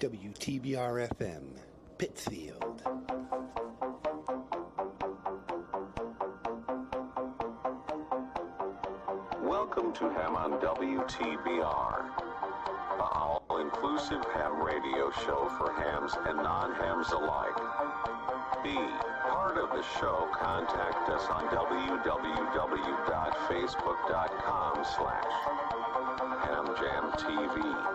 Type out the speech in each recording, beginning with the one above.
WTBR FM, Pittsfield. Welcome to Ham on WTBR, the all-inclusive ham radio show for hams and non-hams alike. Be part of the show. Contact us on www.facebook.com slash hamjamtv.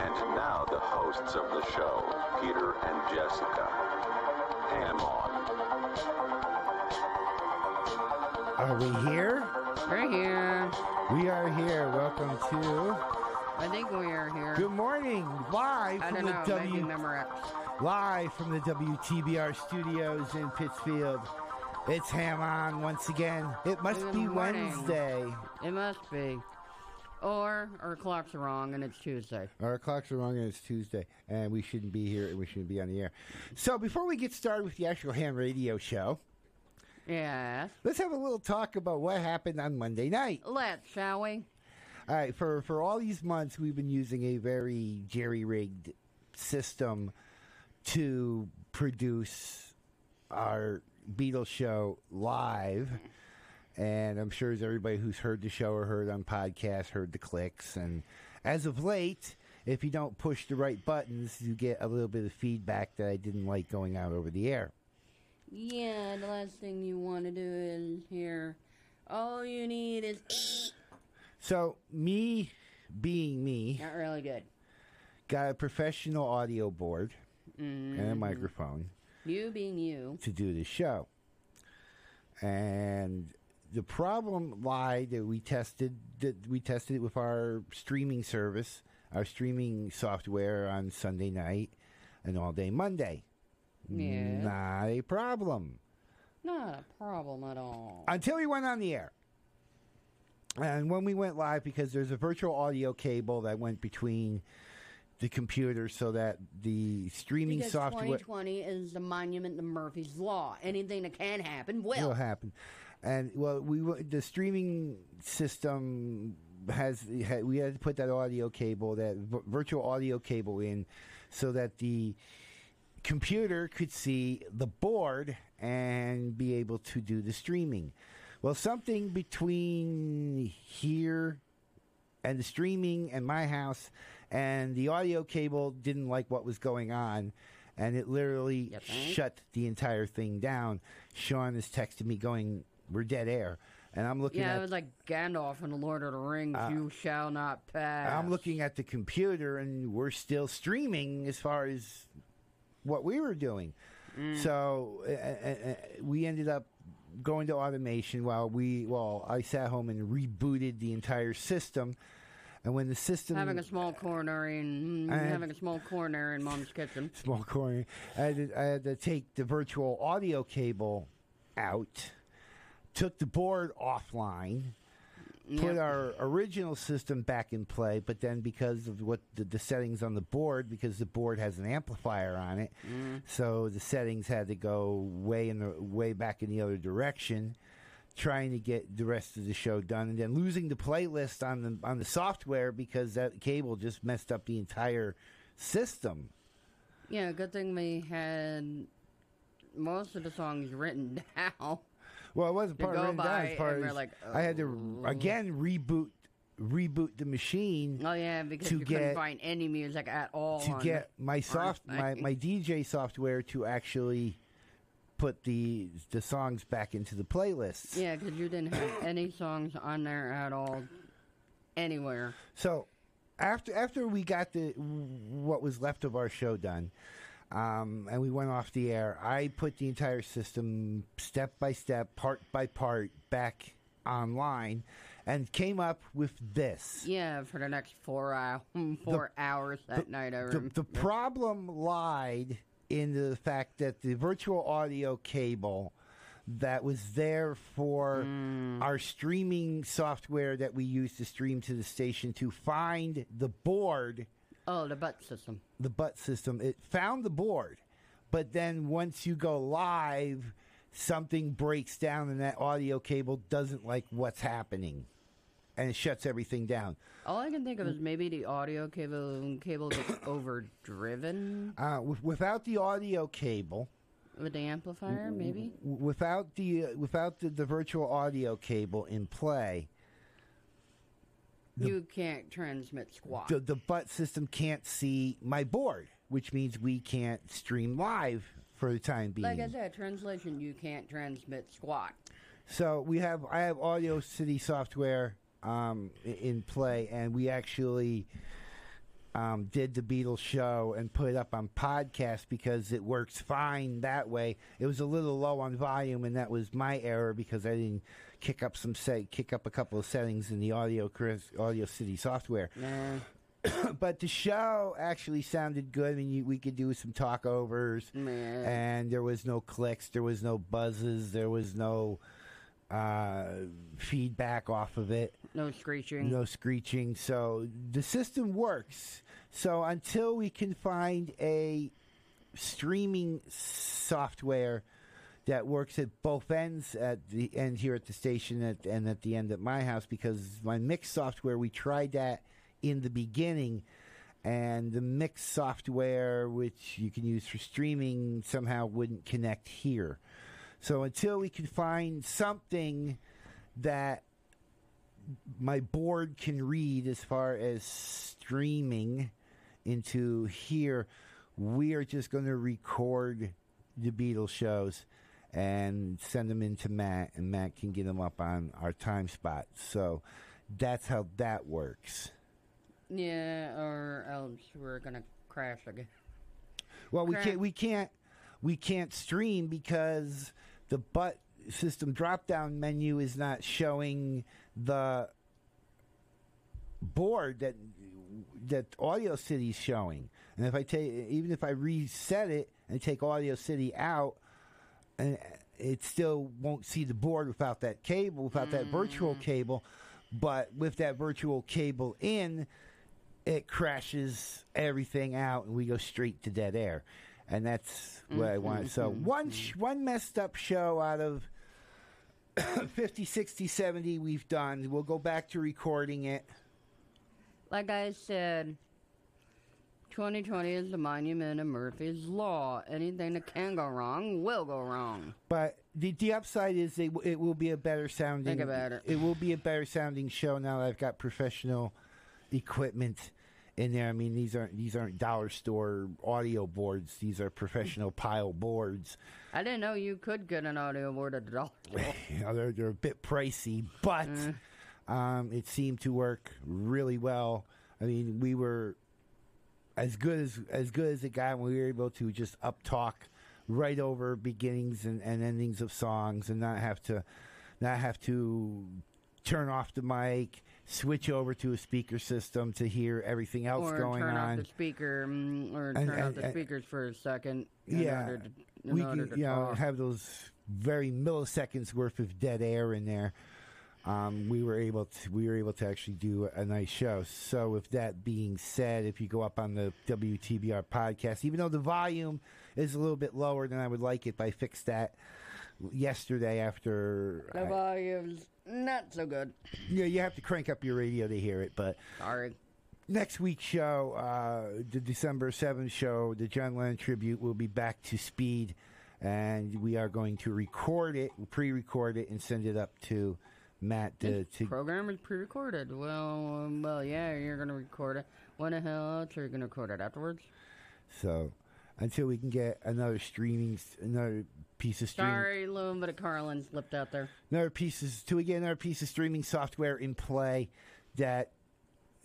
And now the hosts of the show, Peter and Jessica. Ham on. Are we here? We're here. We are here. Welcome to I think we are here. Good Morning live I from the know. W Maybe number X. live from the WTBR studios in Pittsfield. It's Ham on once again. It must Good be morning. Wednesday. It must be. Or our clocks are wrong and it's Tuesday. Our clocks are wrong and it's Tuesday, and we shouldn't be here and we shouldn't be on the air. So before we get started with the actual ham radio show, Yes. let's have a little talk about what happened on Monday night. Let's, shall we? All right, for for all these months, we've been using a very jerry rigged system to produce our Beatles show live. And I'm sure as everybody who's heard the show or heard on podcasts heard the clicks. And as of late, if you don't push the right buttons, you get a little bit of feedback that I didn't like going out over the air. Yeah, the last thing you want to do is hear, all you need is So, me being me, not really good. got a professional audio board Mm. and a microphone. You being you. to do the show. And the problem lied that we tested that we tested it with our streaming service, our streaming software on Sunday night and all day Monday. Yeah. Not a problem. Not a problem at all. Until we went on the air. And when we went live, because there's a virtual audio cable that went between the computer so that the streaming Because software 2020 is the monument to Murphy's Law. Anything that can happen will. will happen. And well, we the streaming system has had, we had to put that audio cable, that v- virtual audio cable in, so that the computer could see the board and be able to do the streaming. Well, something between here and the streaming and my house and the audio cable didn't like what was going on and it literally shut the entire thing down. Sean is texting me going, "We're dead air." And I'm looking Yeah, at it was like Gandalf in the Lord of the Rings. Uh, you shall not pass. I'm looking at the computer and we're still streaming as far as what we were doing. Mm. So uh, uh, we ended up going to automation while we well I sat home and rebooted the entire system. And when the system having a small corner in had- having a small corner in Mom's kitchen. small corner. I had, to, I had to take the virtual audio cable out, took the board offline, put our original system back in play, but then because of what the, the settings on the board, because the board has an amplifier on it, mm-hmm. so the settings had to go way in the way back in the other direction. Trying to get the rest of the show done, and then losing the playlist on the on the software because that cable just messed up the entire system. Yeah, good thing we had most of the songs written down. Well, it wasn't part of written down. It's part of like, I had to oh. again reboot reboot the machine Oh yeah, because To you get- couldn't find any music at all. to on get my soft my, my DJ software to actually put the the songs back into the playlists. Yeah, because you didn't have any songs on there at all, anywhere. So after after we got the what was left of our show done, um, and we went off the air, I put the entire system step by step, part by part, back online, and came up with this. Yeah, for the next four hour, four hours that night. I The, the problem lied in the fact that the virtual audio cable that was there for Mm. our streaming software that we use to stream to the station to find the board, oh, the butt system. the butt system, it found the board. But then once you go live, something breaks down and that audio cable doesn't like what's happening. and it shuts everything down. All I can think of is maybe the audio cable cable gets overdriven Uh, w- without the audio cable, with the amplifier, maybe. w- without the uh, without the, the virtual audio cable in play, You can't transmit squat. the the butt system can't see my board, which means we can't stream live for the time being. Like I said, translation, you can't transmit squat. So we have I have Audacity software um, in play, and we actually um, did the Beatles show and put it up on podcast because it works fine that way. It was a little low on volume, and that was my error because I didn't kick up some set, kick up a couple of settings in the Audio Audacity software. Nah, but the show actually sounded good. I mean, you, we could do some talkovers nah. and there was no clicks, there was no buzzes, there was no uh, feedback off of it, no screeching. no screeching. So the system works. So until we can find a streaming software that works at both ends at the end here at the station at, and at the end at my house because my mix software we tried that in the beginning and the mix software which you can use for streaming somehow wouldn't connect here. So until we can find something that my board can read as far as streaming into here we are just going to record the Beatles shows and send them into Matt, and Matt can get them up on our time spot. So that's how that works. Yeah, or else we're gonna crash again. Well, we can't we can't we can't stream because the butt system drop down menu is not showing the board that that Audacity's showing. And if I take even if I reset it and take Audacity out and it still won't see the board without that cable, without that virtual mm. cable, but with that virtual cable in, it crashes everything out and we go straight to dead air. And that's what I want. So mm-hmm. one mm-hmm. sh- one messed up show out of 50, 60, 70 we've done. We'll go back to recording it. Like I said, 2020 is the monument of Murphy's Law. Anything that can go wrong will go wrong. But the the upside is w- it will be a better sounding. Think about it. It will be a better sounding show now that I've got professional equipment in there. I mean, these aren't these aren't dollar store audio boards. These are professional pile boards. I didn't know you could get an audio board at the dollar store. You know, they're they're a bit pricey, but um, it seemed to work really well. I mean, we were as good as as good as it got when we were able to just up talk right over beginnings and, and endings of songs and not have to not have to turn off the mic, switch over to a speaker system to hear everything else or going turn on. off the speaker, mm, or And- turn off and- the and- speakers for a second. In Yeah. order to, in we order can, to you know, have those very milliseconds worth of dead air in there. Um, we were able to we were able to actually do a nice show. So, with that being said, if you go up on the WTBR podcast, even though the volume is a little bit lower than I would like it, I fixed that yesterday after. the I- volume's not so good. yeah, you have to crank up your radio to hear it, but Sorry. next week's show, uh, the December 7th show, the John Lennon tribute, will be back to speed. And we are going to record it, pre record it, and send it up to Matt to. to Program is pre-recorded. Well, um, well, yeah, you're gonna record it. When the hell else are you gonna record it afterwards? so until we can get another streaming, another piece of streaming. Sorry, a little bit of Carlin slipped out there. another pieces to get another piece of streaming software in play that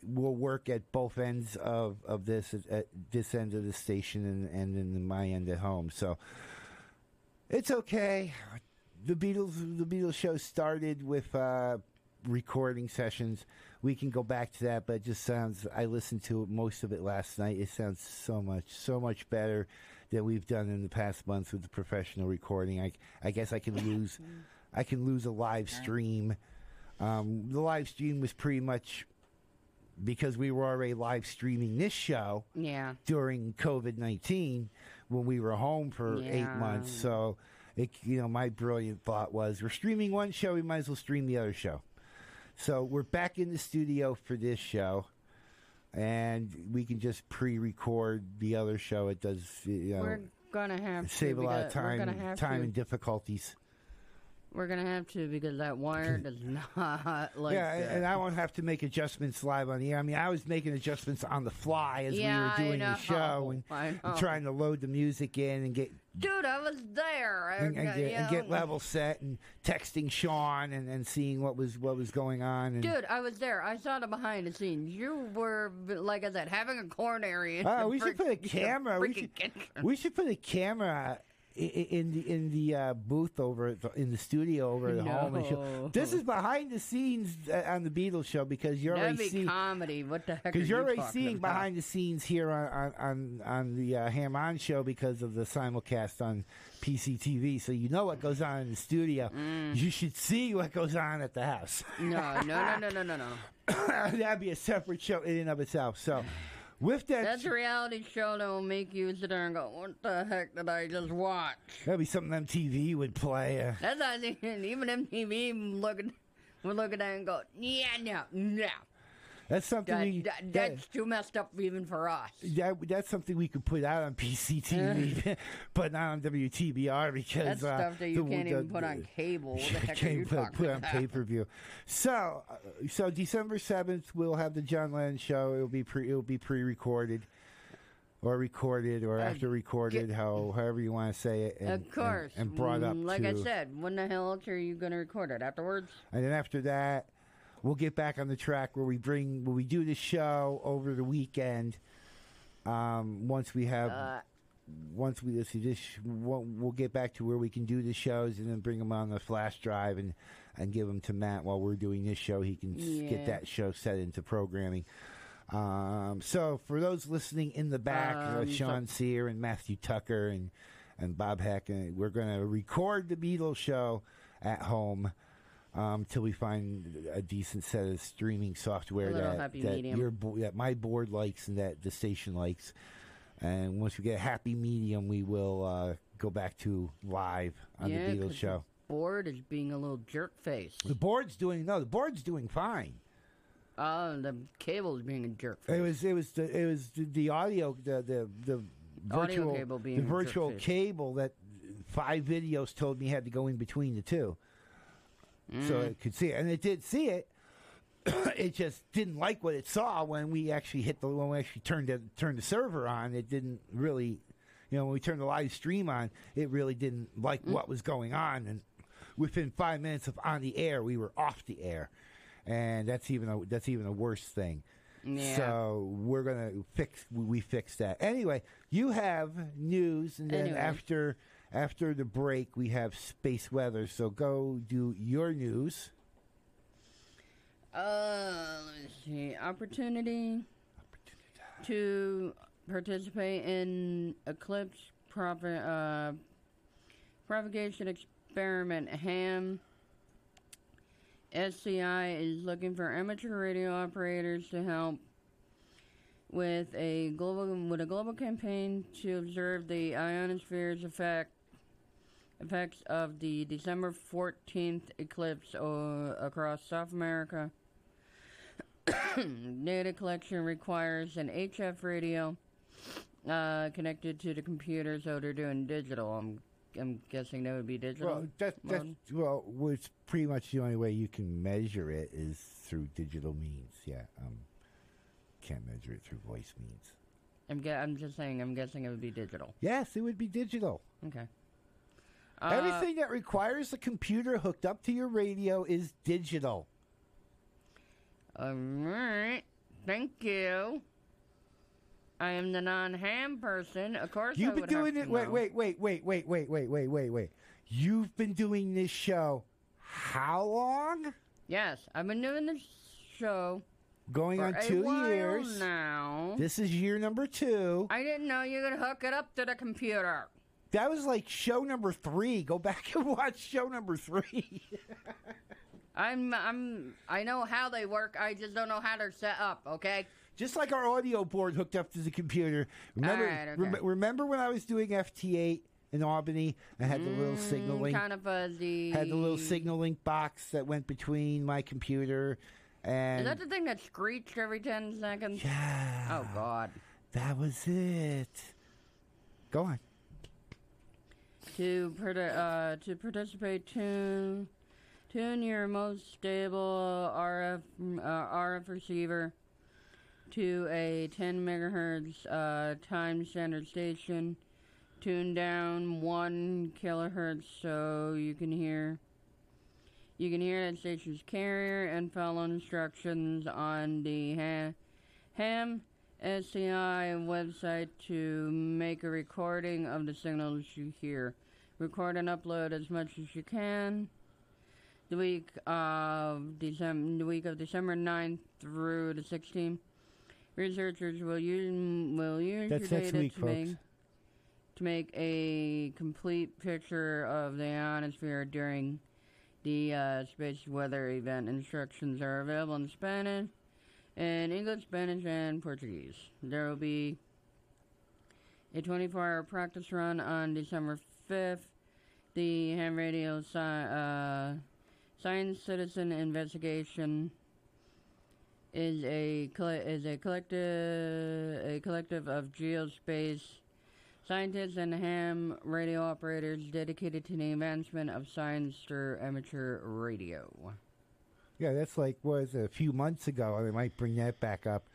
will work at both ends of, of this at, at this end of the station and and in my end at home. So it's okay. The Beatles the Beatles show started with uh, recording sessions. We can go back to that, but it just sounds. I listened to most of it last night. It sounds so much, so much better than we've done in the past months with the professional recording. I, I guess I can lose, I can lose a live stream. Um, the live stream was pretty much because we were already live streaming this show Yeah. during COVID nineteen when we were home for eight months. So, it, you know, my brilliant thought was, we're streaming one show, we might as well stream the other show. So we're back in the studio for this show, and we can just pre-record the other show. It does, you know, We're gonna have to save a lot of time, time to. and difficulties. We're gonna have to because that wire does not like yeah, that. and I won't have to make adjustments live on the air. I mean, I was making adjustments on the fly as Yeah, we were doing the show and, and trying to load the music in and get Dude, I was there. I, and, and, got- get, yeah. and get level set and texting Sean and, and seeing what was what was going on. And, Dude, I was there. I saw the behind the scenes. You were, like I said, having a coronary. Oh, we should put a camera. We should, kitchen. we should put a camera in the in the uh, booth over at the, in the studio over at home. And show. This is behind the scenes uh, on the Beatles show because you're That'd already seeing comedy. What the heck? because you're you already seeing about? behind the scenes here on on on, on the uh, Ham On show because of the simulcast on PCTV. So you know what goes on in the studio. Mm. You should see what goes on at the house. No, no, no, no, no, no, no. That'd be a separate show in and of itself. So. With that, That's a reality show that will make you sit there and go, "What the heck did I just watch?" that'd be something MTV would play. Uh, That's not even even MTV looking would look at that and go, "Yeah, no, no, that's something that, we, that, that- that's too messed up even for us." that, that's something we could put out on PCTV, but not on WTBR because That's uh, stuff that you the- can't the- even put on cable. What the heck can't you put, put on pay per view. So, uh, so December seventh, we'll have the John Lennon show. It'll be pre, it'll be pre-recorded, or recorded, or Uh, after recorded, how however you want to say it. And, Of course, and, and brought up Mm, Like to, I said, when the hell else are you going to record it afterwards? and then after that, we'll get back on the track where we bring where we do the show over the weekend. Um, once we have Uh, once we this, this we'll, we'll get back to where we can do the shows and then bring them on the flash drive and and give them to Matt while we're doing this show. He can Yeah. get that show set into programming. Um, so for those listening in the back, uh, Um, so- Sean Sayre and Matthew Tucker and and Bob Heck, and we're going to record the Beatles show at home. Um, till we find a decent set of streaming software that, that your bo- that my board likes and that the station likes. And once we get a happy medium, we will uh, go back to live on yeah, the Beatles show. The board is being a little jerk face. The board's doing no, the board's doing fine. Oh, the cable's being a jerk face. It was it was the it was the, the audio the the the virtual cable being the virtual cable that five videos told me had to go in between the two, so Mm. it could see it, and it did see it. it just didn't like what it saw when we actually hit the when we actually turned the turned the server on. It didn't really, you know, when we turned the live stream on, it really didn't like Mm. what was going on. And within five minutes of on the air, we were off the air, and that's even a that's even a worse thing. Yeah. So we're gonna fix we fix that. Anyway, you have news, and then Anyway. after after the break we have space weather. So go do your news. Uh, let's see. Opportunity to participate in eclipse prop- uh, propagation experiment. Ham SCI is looking for amateur radio operators to help with a global with a global campaign to observe the ionosphere's effect effects of the December 14th eclipse uh, across South America. Data collection requires an HF radio uh, connected to the computer, so they're doing digital. I'm I'm guessing that would be digital. Well, that, that's well, it's pretty much the only way you can measure it is through digital means. Yeah, um, can't measure it through voice means. I'm I'm just saying. I'm guessing it would be digital. Yes, it would be digital. Okay. Uh, Everything that requires a computer hooked up to your radio is digital. All right. Thank you. I am the non-ham person. Of course, You've been would doing it. Wait, wait, wait, wait, wait, wait, wait, wait, wait, wait. You've been doing this show how long? Yes, I've been doing this show Going on two years. now. This is year number two. I didn't know you could hook it up to the computer. That was like show number three. Go back and watch show number three. I'm I'm I know how they work. I just don't know how they're set up. Okay. Just like our audio board hooked up to the computer. Remember, right, okay. rem- remember when I was doing FT8 in Albany. I had the little mm, signaling. Kind of fuzzy. Had the little signaling box that went between my computer and. Is that the thing that screeched every 10 seconds? yeah. Oh, God. That was it. Go on. To, uh, to participate, tune, tune your most stable RF, uh, RF receiver to a 10 megahertz uh, time standard station. Tune down one kilohertz so you can hear you can hear that station's carrier and follow instructions on the ha- ham SCI website to make a recording of the signals you hear. Record and upload as much as you can. The week of December, the week of December 9th through the 16th, researchers will use will use That's your next data week, to make to make a complete picture of the ionosphere during the uh, space weather event. Instructions are available in Spanish, in English, Spanish, and Portuguese. There will be a 24-hour practice run on December 5th. The ham radio uh, science citizen investigation is a is a collective a collective of geospace scientists and ham radio operators dedicated to the advancement of science through amateur radio. Yeah, that's like was a few months ago. I might bring that back up,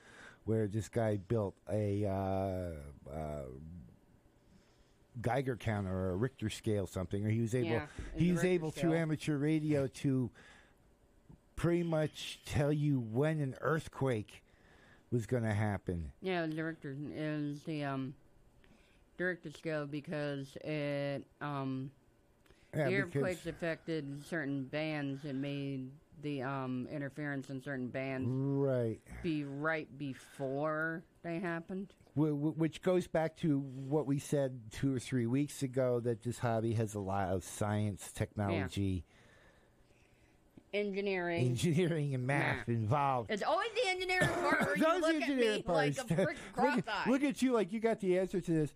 where this guy built a uh, uh, Geiger counter or a Richter scale, something, or he was able Yeah, he was able scale. through amateur radio to pretty much tell you when an earthquake was going to happen. Yeah, the director is the um director scale because it um Yeah, the earthquakes affected certain bands and made the um interference in certain bands right. be right before they happened. Wh- wh- Which goes back to what we said two or three weeks ago that this hobby has a lot of science, technology, Engineering. engineering, and math Math. involved. it's always the engineering part where you look at me like a freaking look, look at you like you got the answer to this.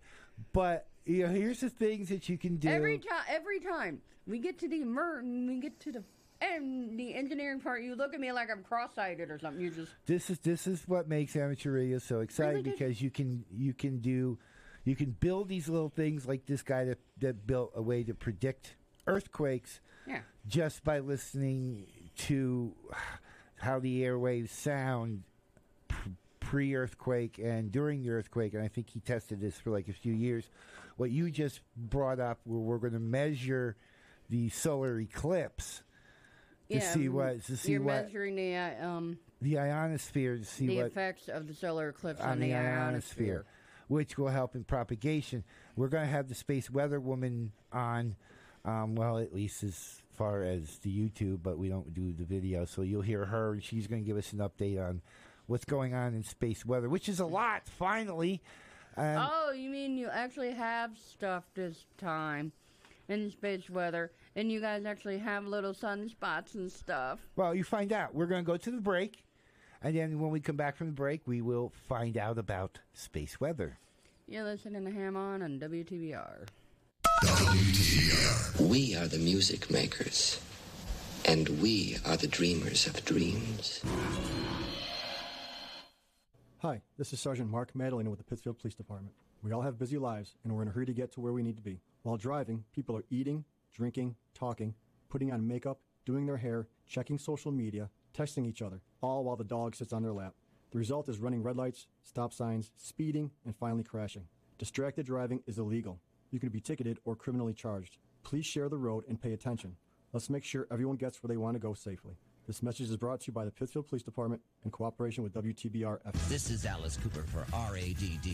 But you know, here's the things that you can do. Every time, every time we get to the emer- we get to the and the engineering part, you look at me like I'm cross-eyed or something. You just this is this is what makes amateur radio so exciting Really because you can you can do you can build these little things like this guy that that built a way to predict earthquakes yeah. just by listening to how the airwaves sound pre-earthquake and during the earthquake and i think he tested this for like a few years what you just brought up where we're going to measure the solar eclipse to see what to see you're what measuring the uh, um the ionosphere to see the what effects of the solar eclipse on the ionosphere, which will help in propagation. We're going to have the space weather woman on, um, well, at least as far as the YouTube, but we don't do the video, so you'll hear her, and she's going to give us an update on what's going on in space weather, which is a lot. Finally, and Oh, you mean you actually have stuff this time in space weather, and you guys actually have little sunspots and stuff. well, you find out. We're going to go to the break, and then when we come back from the break, we will find out about space weather. You're listening to Ham On on WTBR. We are the music makers. And we are the dreamers of dreams. Hi, this is Sergeant Mark Madeline with the Pittsfield Police Department. We all have busy lives, and we're in a hurry to get to where we need to be. While driving, people are eating, drinking, talking, putting on makeup, doing their hair, checking social media, texting each other, all while the dog sits on their lap. The result is running red lights, stop signs, speeding, and finally crashing. Distracted driving is illegal. You can be ticketed or criminally charged. Please share the road and pay attention. Let's make sure everyone gets where they want to go safely. This message is brought to you by the Pittsfield Police Department in cooperation with WTBR This is Alice Cooper for RADD.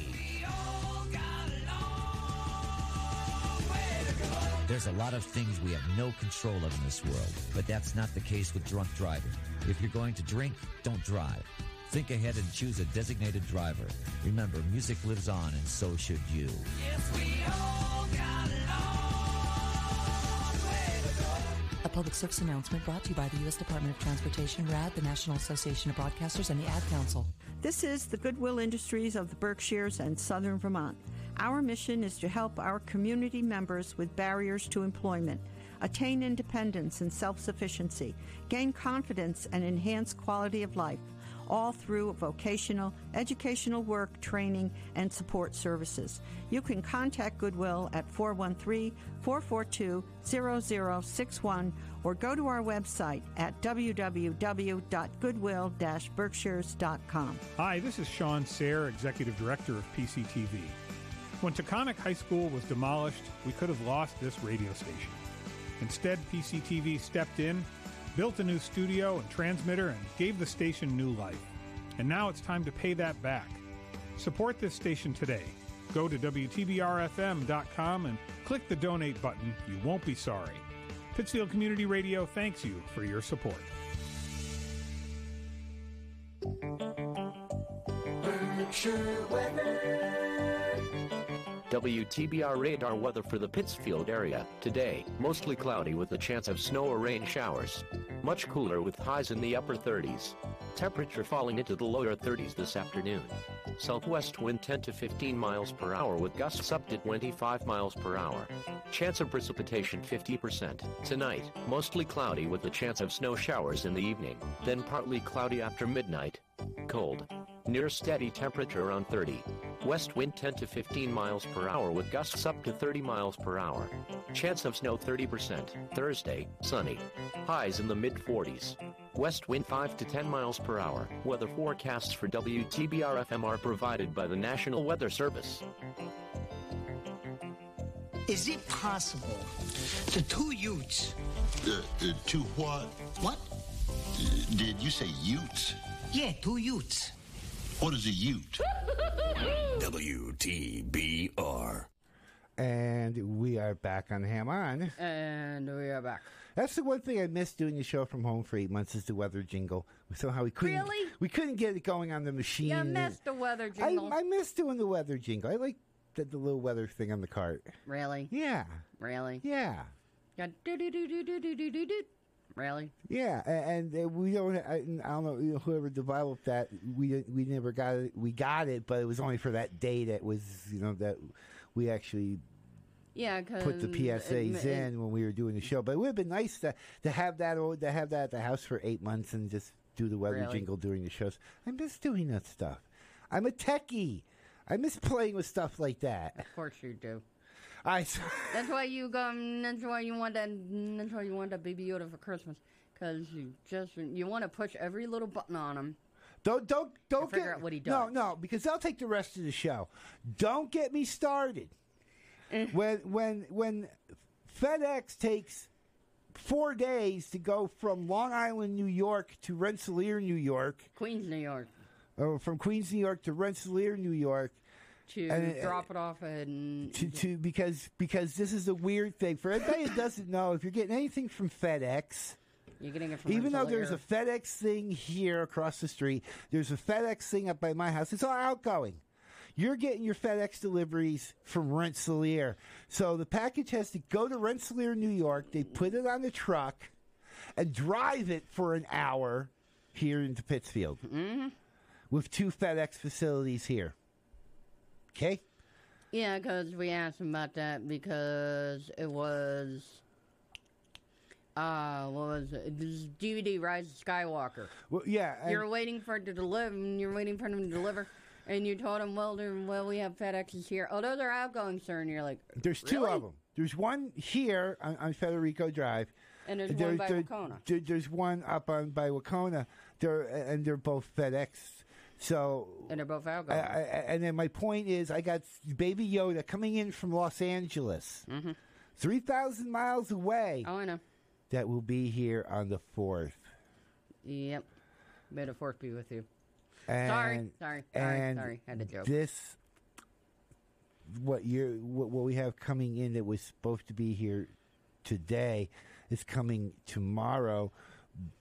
There's a lot of things we have no control of in this world, but that's not the case with drunk driving. If you're going to drink, don't drive. Think ahead and choose a designated driver. Remember, music lives on, and so should you. A public service announcement brought to you by the U.S. Department of Transportation, RADD, the National Association of Broadcasters, and the Ad Council. This is the Goodwill Industries of the Berkshires and Southern Vermont. Our mission is to help our community members with barriers to employment attain independence and self sufficiency, gain confidence, and enhance quality of life, all through vocational, educational work, training, and support services. You can contact Goodwill at 413 442 0061 or go to our website at www.goodwill berkshires.com. Hi, this is Sean Sayre, Executive Director of PCTV. When Taconic High School was demolished, we could have lost this radio station. Instead, PCTV stepped in, built a new studio and transmitter, and gave the station new life. And now it's time to pay that back. Support this station today. Go to WTBRFM.com and click the donate button. You won't be sorry. Pittsfield Community Radio thanks you for your support. WTBR radar weather for the Pittsfield area. Today, mostly cloudy with a chance of snow or rain showers. Much cooler with highs in the upper 30s. Temperature falling into the lower 30s this afternoon. Southwest wind 10 to 15 miles per hour with gusts up to 25 miles per hour. Chance of precipitation 50%. Tonight, mostly cloudy with a chance of snow showers in the evening, then partly cloudy after midnight. Cold. Near steady temperature around 30. West wind 10 to 15 miles per hour with gusts up to 30 miles per hour. Chance of snow 30%. Thursday, sunny. Highs in the mid 40s. West wind 5 to 10 miles per hour. Weather forecasts for WTBR FM are provided by the National Weather Service. Is it possible the two Utes? Uh, uh, two what? What? Uh, did you say Utes? Yeah, two Utes. What is a Ute? WTBR. And we are back on Ham On. And we are back. That's the one thing I missed doing the show from home for eight months is the weather jingle. Somehow we couldn't. Really? We couldn't get it going on the machine. You missed the weather jingle. I, I miss doing the weather jingle. I like the, the little weather thing on the cart. Really? Yeah. Really? Yeah. Got Really? Yeah, and, and we don't. I, I don't know, you know whoever developed that. We we never got it. We got it, but it was only for that day. That was you know that we actually yeah, put the PSAs it, it, in when we were doing the show. But it would have been nice to to have that or to have that at the house for eight months and just do the weather really? jingle during the shows. I miss doing that stuff. I'm a techie. I miss playing with stuff like that. Of course you do. I. That's why you go. That's why you want that. That's why you want that Baby Yoda for Christmas. Because you just you want to push every little button on him. Don't don't don't figure get out what he does. no, no, because I'll take the rest of the show. Don't get me started. Eh. when when when FedEx takes four days to go from Long Island, New York to Rensselaer, New York, Queens, New York, or from Queens, New York to Rensselaer, New York, to And it- drop it off and to, to because because this is a weird thing for anybody who doesn't know. If you're getting anything from FedEx, you're getting it from even though there's a FedEx thing here across the street, there's a FedEx thing up by my house. It's all outgoing. You're getting your FedEx deliveries from Rensselaer. So the package has to go to Rensselaer, New York. They put it on the truck and drive it for an hour here into Pittsfield Mm-hmm. with two FedEx facilities here. Okay? Yeah, because we asked him about that because it was. Uh, what was it? This DVD Rise of Skywalker. Well, yeah. and- You're waiting for it to deliver, and you're waiting for them to deliver, and you told them, well, well, we have FedExes here. Oh, those are outgoing, sir. And you're like, There's two of them. There's one here on, on Federico Drive. And there's There- one by there- Wahconah. there- there's one up on by Wahconah. They're and they're both FedEx. So and they're both. I, and then my point is, I got Baby Yoda coming in from Los Angeles, three thousand miles away. Mm-hmm. Oh, I know. That will be here on the fourth. Yep. May the fourth be with you. And, sorry, sorry, sorry, and sorry. Had to joke. This, what you what, what we have coming in that was supposed to be here today is coming tomorrow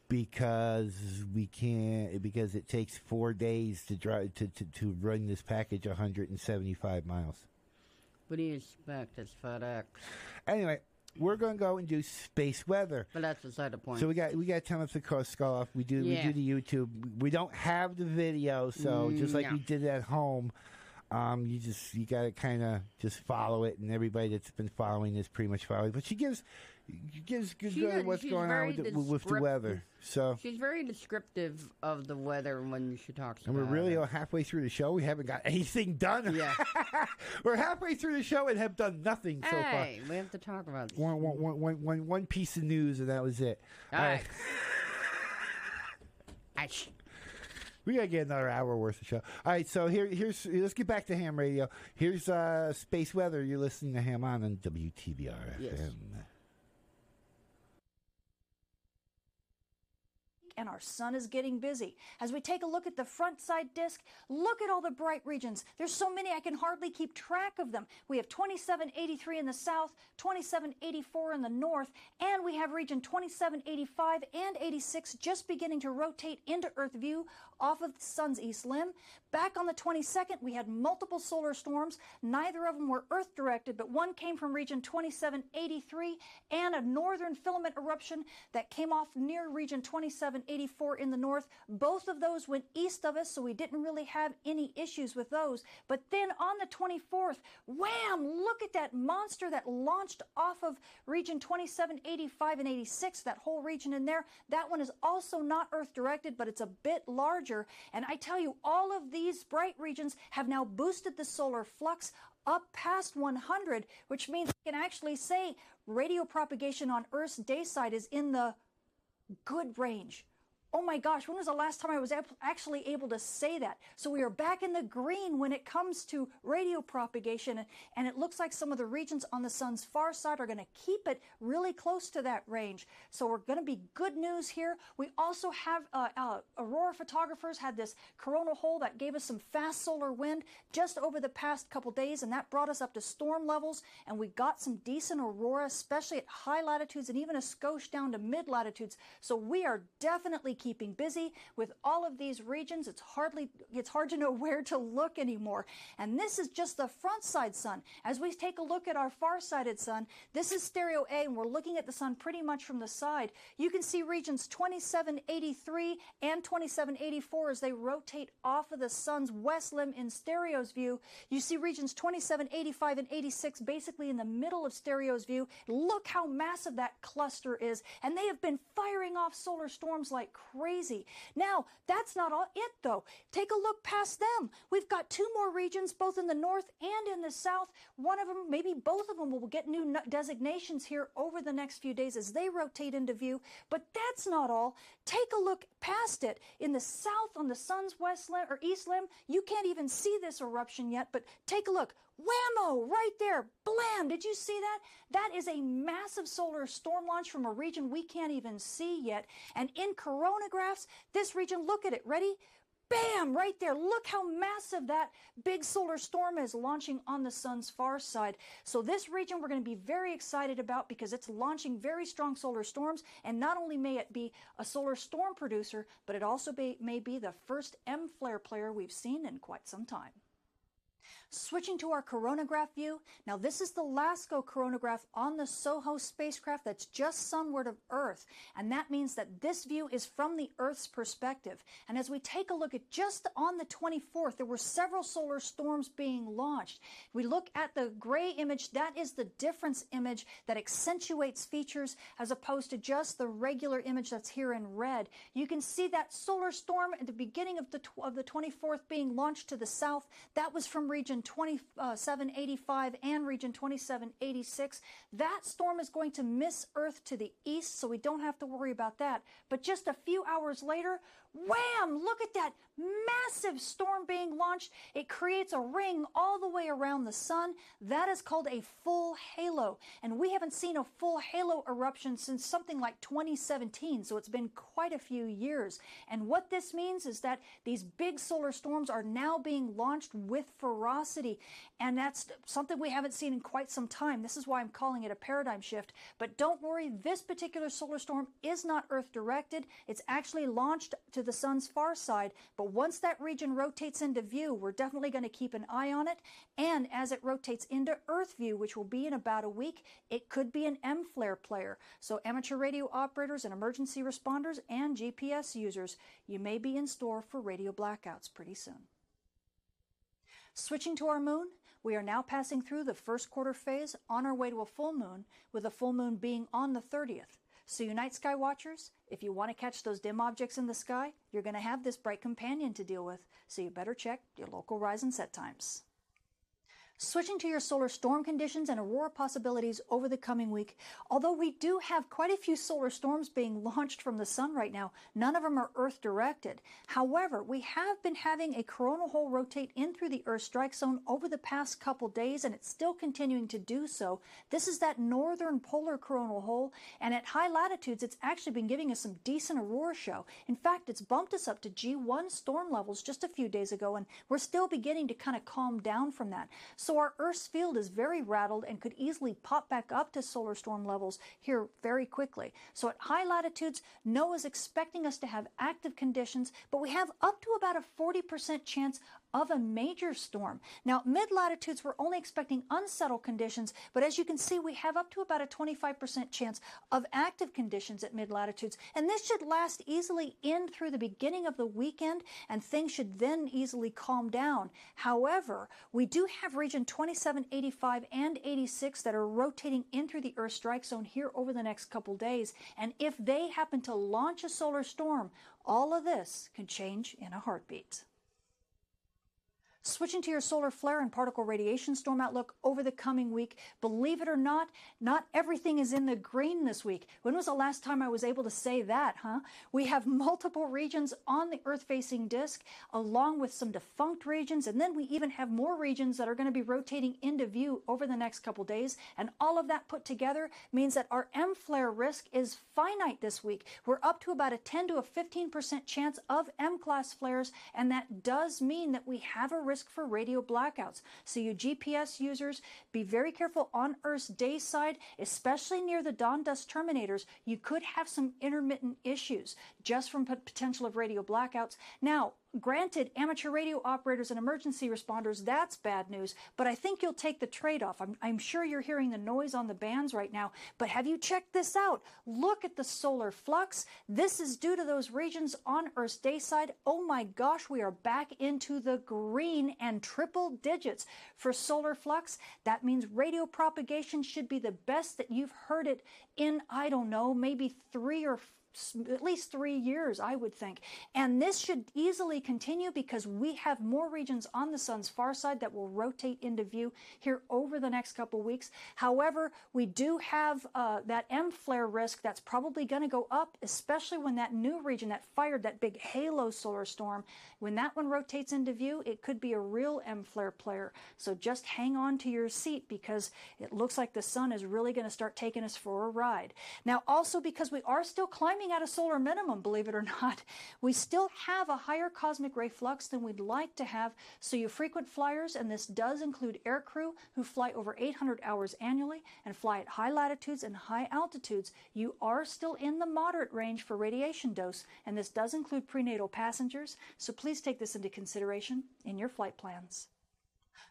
because we can't because it takes four days to drive to, to, to run this package 175 miles. What do you expect? It's FedEx. Anyway, we're going to go and do space weather. But that's beside the point. So we got we got minutes to cross skull off. We do Yeah. we do the YouTube. We don't have the video, so just like Mm, we did at home, um, you just you got to kind of just follow it, and everybody that's been following is pretty much following. But she gives gives good what's she's going on very with the, with the weather. So She's very descriptive of the weather when she talks and we're about really it. halfway through the show. We haven't got anything done. Yeah. we're halfway through the show and have done nothing so far. Hey, we have to talk about this. One, one, one, one, one, one piece of news, and that was it. All right. Ash. We gotta get another hour worth of show. All right, so here, here's let's get back to ham radio. Here's uh, space weather. You're listening to Ham on on WTBR Yes. FM. And our sun is getting busy. As we take a look at the front side disk, look at all the bright regions. There's so many I can hardly keep track of them. We have 2783 in the south, 2784 in the north, and we have region 2785 and 86 just beginning to rotate into Earth view off of the sun's east limb. Back on the 22nd, we had multiple solar storms. Neither of them were Earth directed, but one came from region 2783 and a northern filament eruption that came off near region 2784 in the north. Both of those went east of us, so we didn't really have any issues with those. But then on the 24th, wham, look at that monster that launched off of region 2785 and 86, that whole region in there. That one is also not Earth directed, but it's a bit larger. And I tell you, all of these bright regions have now boosted the solar flux up past 100, which means we can actually say radio propagation on Earth's day side is in the good range. Oh my gosh, when was the last time I was actually able to say that? So we are back in the green when it comes to radio propagation, and it looks like some of the regions on the sun's far side are going to keep it really close to that range. So we're going to be good news here. We also have uh, uh, aurora photographers had this coronal hole that gave us some fast solar wind just over the past couple days, and that brought us up to storm levels, and we got some decent aurora, especially at high latitudes and even a skosh down to mid latitudes. So we are definitely keeping busy with all of these regions. It's hardly it's hard to know where to look anymore. And this is just the front side sun. As we take a look at our far-sided sun, this is stereo A and we're looking at the sun pretty much from the side. You can see regions 2783 and 2784 as they rotate off of the sun's west limb in stereo's view. You see regions 2785 and 86 basically in the middle of stereo's view. Look how massive that cluster is. And they have been firing off solar storms like crazy. Now, that's not all it though. Take a look past them. We've got two more regions, both in the north and in the south. One of them, maybe both of them, will get new designations here over the next few days as they rotate into view. But that's not all. Take a look past it. In the south, on the sun's west limb or east limb, you can't even see this eruption yet, but take a look. Whammo! Right there. Blam! Did you see that? That is a massive solar storm launch from a region we can't even see yet. And in coronagraphs, this region, look at it. Ready? Bam! Right there. Look how massive that big solar storm is launching on the sun's far side. So, this region we're going to be very excited about because it's launching very strong solar storms. And not only may it be a solar storm producer, but it also be, may be the first M flare player we've seen in quite some time. Switching to our coronagraph view, now this is the LASCO coronagraph on the SOHO spacecraft that's just sunward of Earth. And that means that this view is from the Earth's perspective. And as we take a look at just on the 24th, there were several solar storms being launched. We look at the gray image, that is the difference image that accentuates features as opposed to just the regular image that's here in red. You can see that solar storm at the beginning of the, of the 24th being launched to the south. That was from region 2785 and region 2786. That storm is going to miss Earth to the east, so we don't have to worry about that. But just a few hours later, wham! Look at that massive storm being launched. It creates a ring all the way around the sun. That is called a full halo. And we haven't seen a full halo eruption since something like 2017, so it's been quite a few years. And what this means is that these big solar storms are now being launched with ferocity. And that's something we haven't seen in quite some time. This is why I'm calling it a paradigm shift. But don't worry, this particular solar storm is not Earth directed. It's actually launched to the sun's far side. But once that region rotates into view, we're definitely going to keep an eye on it. And as it rotates into Earth view, which will be in about a week, it could be an M flare player. So, amateur radio operators and emergency responders and GPS users, you may be in store for radio blackouts pretty soon. Switching to our moon, we are now passing through the first quarter phase on our way to a full moon, with a full moon being on the 30th. So, you night sky watchers, if you want to catch those dim objects in the sky, you're going to have this bright companion to deal with, so you better check your local rise and set times. Switching to your solar storm conditions and aurora possibilities over the coming week, although we do have quite a few solar storms being launched from the sun right now, none of them are Earth directed. However, we have been having a coronal hole rotate in through the Earth strike zone over the past couple days, and it's still continuing to do so. This is that northern polar coronal hole, and at high latitudes, it's actually been giving us some decent aurora show. In fact, it's bumped us up to G1 storm levels just a few days ago, and we're still beginning to kind of calm down from that. Our Earth's field is very rattled and could easily pop back up to solar storm levels here very quickly. So at high latitudes, NOAA is expecting us to have active conditions, but we have up to about a 40% chance of a major storm. Now, mid latitudes, we're only expecting unsettled conditions, but as you can see, we have up to about a 25% chance of active conditions at mid latitudes. And this should last easily in through the beginning of the weekend, and things should then easily calm down. However, we do have region 27, 85, and 86 that are rotating in through the Earth strike zone here over the next couple days. And if they happen to launch a solar storm, all of this can change in a heartbeat. Switching to your solar flare and particle radiation storm outlook over the coming week, believe it or not, not everything is in the green this week. When was the last time I was able to say that, huh? We have multiple regions on the Earth facing disk, along with some defunct regions, and then we even have more regions that are going to be rotating into view over the next couple days. And all of that put together means that our M flare risk is finite this week. We're up to about a 10 to a 15% chance of M class flares, and that does mean that we have a risk for radio blackouts. So, you GPS users, be very careful on Earth's day side, especially near the dawn dusk terminators. You could have some intermittent issues just from potential of radio blackouts. Now, Granted, amateur radio operators and emergency responders, that's bad news, but I think you'll take the trade off. I'm, I'm, sure you're hearing the noise on the bands right now, but have you checked this out? Look at the solar flux. This is due to those regions on Earth's day side. Oh my gosh, we are back into the green and triple digits for solar flux. That means radio propagation should be the best that you've heard it in, I don't know, maybe three or at least three years, I would think. And this should easily continue because we have more regions on the sun's far side that will rotate into view here over the next couple weeks. However, we do have uh, that M flare risk that's probably going to go up, especially when that new region that fired that big halo solar storm, when that one rotates into view, it could be a real M flare player. So just hang on to your seat because it looks like the sun is really going to start taking us for a ride. Now, also because we are still climbing at a solar minimum, believe it or not. We still have a higher cosmic ray flux than we'd like to have. So, you frequent flyers, and this does include aircrew who fly over 800 hours annually and fly at high latitudes and high altitudes, you are still in the moderate range for radiation dose. And this does include prenatal passengers. So, please take this into consideration in your flight plans.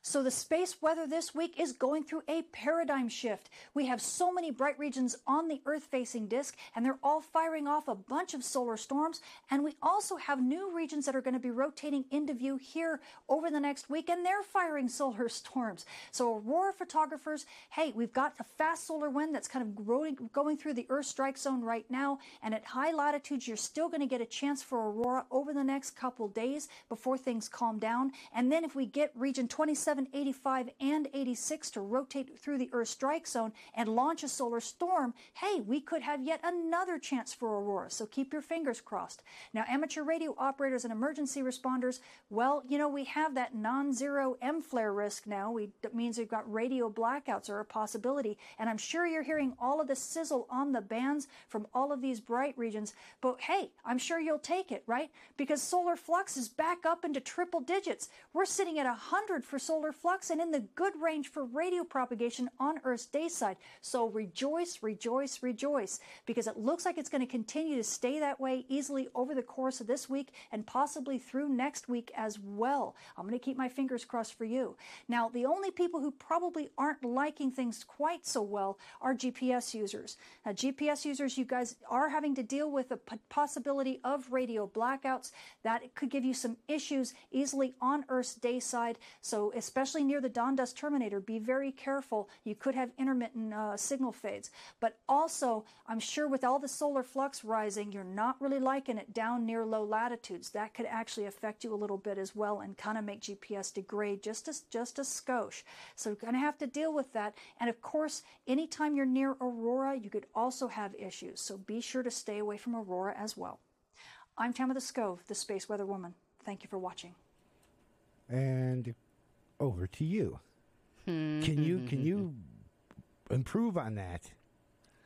So the space weather this week is going through a paradigm shift. We have so many bright regions on the Earth facing disk, and they're all firing off a bunch of solar storms. And we also have new regions that are going to be rotating into view here over the next week, and they're firing solar storms. So, aurora photographers, hey, we've got a fast solar wind that's kind of growing, going through the Earth strike zone right now. And at high latitudes, you're still going to get a chance for aurora over the next couple days before things calm down. And then if we get region 27, 85, and 86 to rotate through the Earth strike zone and launch a solar storm, hey, we could have yet another chance for aurora. So keep your fingers crossed. Now, amateur radio operators and emergency responders, well, you know, we have that non zero M flare risk now. We, that means we've got radio blackouts are a possibility. And I'm sure you're hearing all of the sizzle on the bands from all of these bright regions. But hey, I'm sure you'll take it, right? Because solar flux is back up into triple digits. We're sitting at 100 for solar flux and in the good range for radio propagation on Earth's day side. So rejoice, rejoice, rejoice, because it looks like it's going to continue to stay that way easily over the course of this week and possibly through next week as well. I'm going to keep my fingers crossed for you. Now, the only people who probably aren't liking things quite so well are GPS users. Now, GPS users, you guys are having to deal with the possibility of radio blackouts. That could give you some issues easily on Earth's day side. So, especially near the dawn dust terminator, be very careful. You could have intermittent uh, signal fades. But also, I'm sure with all the solar flux rising, you're not really liking it down near low latitudes. That could actually affect you a little bit as well and kind of make GPS degrade just a, just a skosh. So, you're going to have to deal with that. And of course, anytime you're near Aurora, you could also have issues. So, be sure to stay away from Aurora as well. I'm Tamitha Skov, the Space Weather Woman. Thank you for watching. And over to you. can you can you improve on that?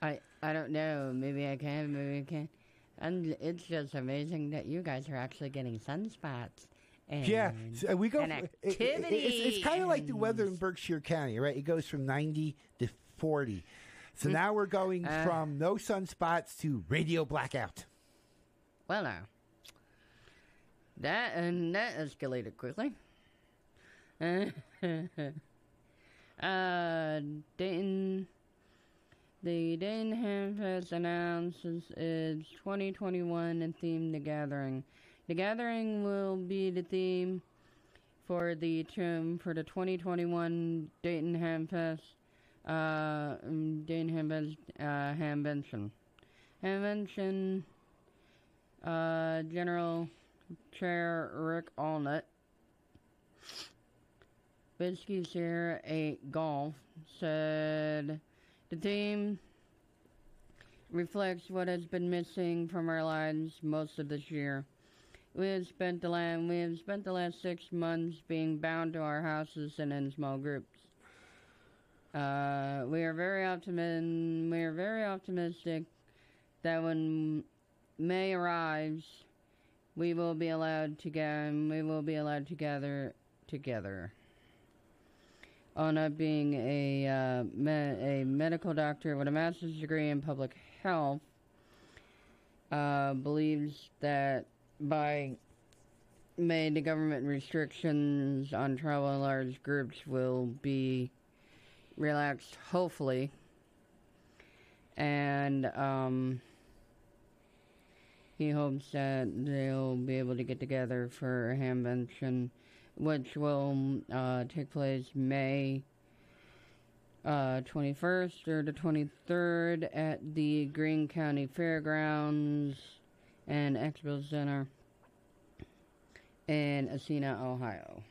I I don't know. Maybe I can. Maybe I can. And it's just amazing that you guys are actually getting sunspots. And, yeah, so we go. and it- activity. it- it's, it's kind of like the weather in Berkshire County, right? It goes from ninety to forty. So Mm. now we're going Uh. from no sunspots to radio blackout. Well, now that and that escalated quickly. uh, Dayton, the Dayton Hamfest announces its 2021 and theme The Gathering. The Gathering will be the theme for the term for the 2021 Dayton Hamfest. Uh, um, Dayton Hamfest uh, Hamvention. Hamvention uh, General Chair Rick Allnutt, Whiskey Sierra 8 Golf, said the theme reflects what has been missing from our lives most of this year. We have spent the last, we have spent the last six months being bound to our houses and in small groups. Uh, we are very optimistic. We are very optimistic that when May arrives, we will be allowed to get. We will be allowed to gather together. Ona, being a uh, me- a medical doctor with a master's degree in public health, uh, believes that by May the government restrictions on travel in large groups will be relaxed, hopefully, and um, he hopes that they'll be able to get together for a hamvention, which will uh, take place May uh, 21st or the 23rd at the Greene County Fairgrounds and Expo Center in Xenia, Ohio.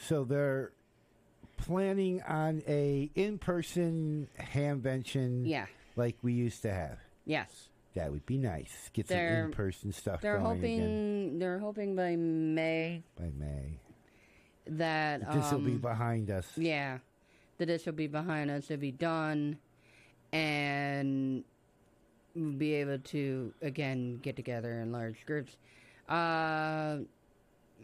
So they're planning on a in-person hamvention, Yeah. like we used to have. Yes. That would be nice. Get some They're- in-person stuff They're going hoping again they're hoping by May by May. that This will be um, behind us. Yeah, that this will be behind us. It'll be done, and we'll be able to again get together in large groups. Uh,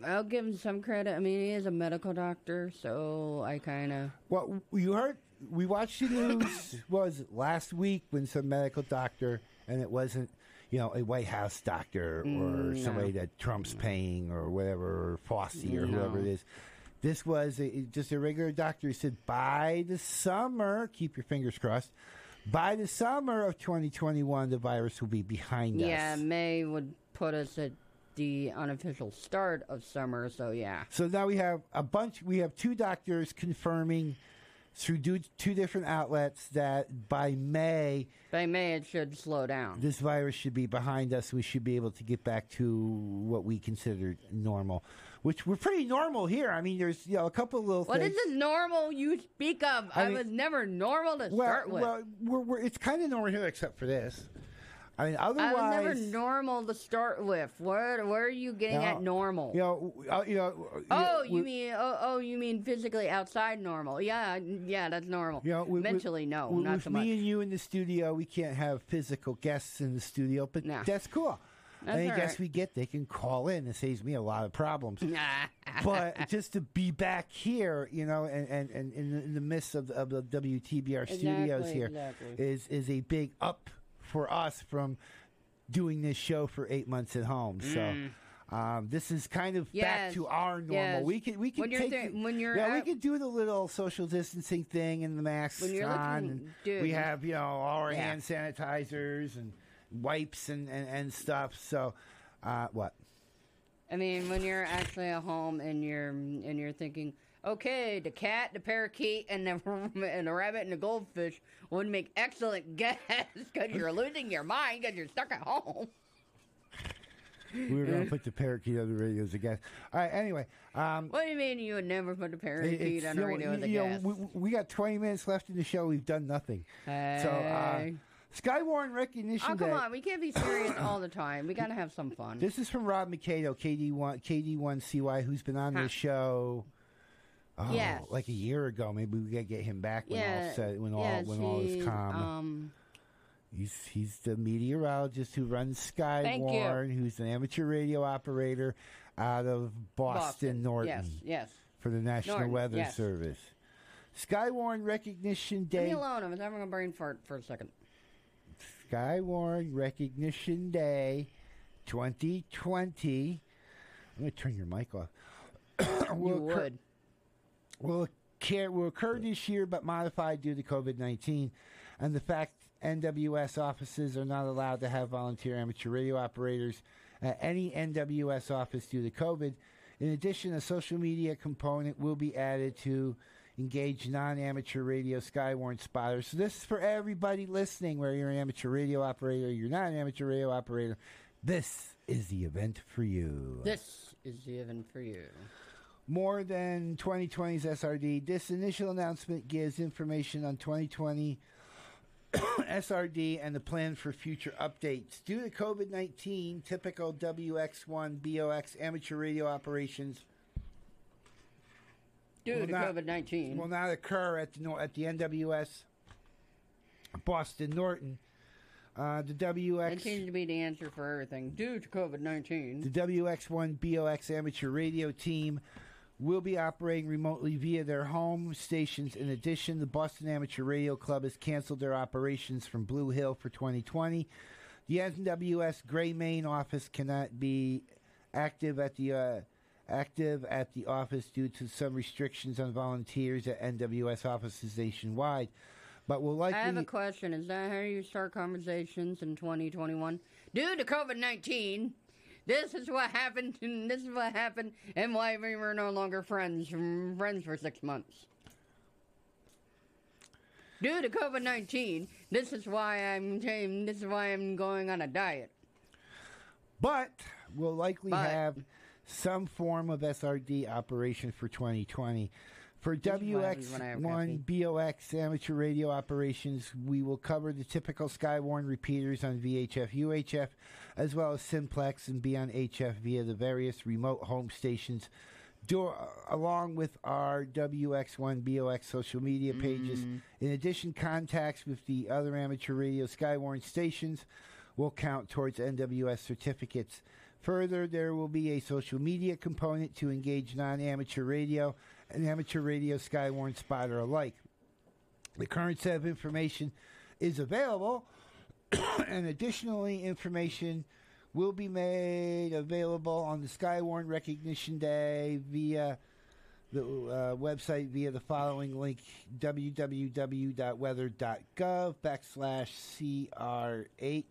I'll give him some credit. I mean, he is a medical doctor, so I kind of Well, you heard we watched the news was last week when some medical doctor and it wasn't you know a White House doctor or Mm, no. somebody that Trump's paying or whatever or Fauci or whoever it is. This was a, just a regular doctor. He said by the summer, keep your fingers crossed. By the summer of 2021, the virus will be behind yeah. us. Yeah, May would put us at the unofficial start of summer. So yeah, So now we have a bunch. We have two doctors confirming through do, two different outlets that by May, by May it should slow down. this virus should be behind us. We should be able to get back to what we considered normal, which we're pretty normal here. I mean, there's you know a couple of little What is things. this normal you speak of? I I, mean- was never normal to well, start with. well, we're, we're, it's kind of normal here except for this. I mean, otherwise, I was never normal to start with. Where where are you getting No, at normal? you know, uh, you know. oh, we- you mean oh, oh you mean physically outside normal? Yeah, yeah, that's normal. You know, with- Mentally, with- no, with, not so me and you in the studio, we can't have physical guests in the studio, but that's cool. That's Any all guests we get, they can call in. It saves me a lot of problems. but just to be back here, you know, and, and, and in, the, in the midst of, of the WTBR studios Exactly, here, exactly. is is a big up for us from doing this show for eight months at home. So. Mm. Um, this is kind of back to our normal. yes. We can we can When you're take the- when you're yeah we can do the little social distancing thing and the masks When you're on. looking- and dude. we have you know all our Yeah. hand sanitizers and wipes and, and, and stuff. So uh, what? I mean, when you're actually at home and you're and you're thinking, okay, the cat, the parakeet, and the and the rabbit and the goldfish would make excellent guests because you're losing your mind because you're stuck at home. We were going to put the parakeet on the radios again. All right. Anyway, um, What do you mean you would never put a it- parakeet on the radio as a you know, we, we got 20 minutes left in the show. We've done nothing. So, uh, Hey. Skywarn Recognition Oh come on, we can't be serious all the time. We gotta have some fun. This is from Rob Macedo, KD1, KD1CY, who's been on Huh. this show. Oh, Yes. like a year ago. Maybe we gotta get him back when yeah, all set, when all yes, when all is calm. Um, he's he's the meteorologist who runs you. Skywarn, who's an amateur radio operator out of Boston, Norton. Yes, yes. For the National Norton, Weather yes. Service. Skywarn Recognition leave Day. me alone. I was having a brain fart for a second. Skywarn Recognition Day 2020. I'm going to turn your mic off. You would. Will occur, will occur this year, but modified due to COVID 19 and the fact NWS offices are not allowed to have volunteer amateur radio operators at any NWS office due to COVID. In addition, a social media component will be added to engage non amateur radio Skywarn spotters. So, this is for everybody listening, whether you're an amateur radio operator or you're not an amateur radio operator. This is the event for you. This is the event for you. More than 2020's SRD. This initial announcement gives information on 2020 SRD and the plan for future updates. Due to COVID 19, typical WX1 BOX amateur radio operations Due will to COVID nineteen. will not occur at the at the NWS Boston Norton. Uh, the WX That seems to be the answer for everything. Due to COVID nineteen. The WX1 BOX amateur radio team will be operating remotely via their home stations. In addition, the Boston Amateur Radio Club has canceled their operations from Blue Hill for 2020. The NWS Gray Maine office cannot be active at the uh, active at the office due to some restrictions on volunteers at NWS offices nationwide. But we'll likely I have a question. Is that how you start conversations in 2021? Due to COVID 19, this is what happened, and this is what happened, and why we were no longer friends, friends for six months. Due to COVID 19, this is why I'm this is why I'm going on a diet. but we'll likely But- have some form of SRD operation for 2020. For This is what happens when I have WX1 BOX amateur radio operations, we will cover the typical Skywarn repeaters on VHF, UHF, as well as Simplex and beyond HF via the various remote home stations, do, along with our WX1 BOX social media pages. Mm. In addition, contacts with the other amateur radio Skywarn stations will count towards NWS certificates. Further, there will be a social media component to engage non amateur radio and amateur radio Skywarn spotter alike. The current set of information is available, and additionally, information will be made available on the Skywarn Recognition Day via the uh, website via the following link www.weather.gov backslash CRH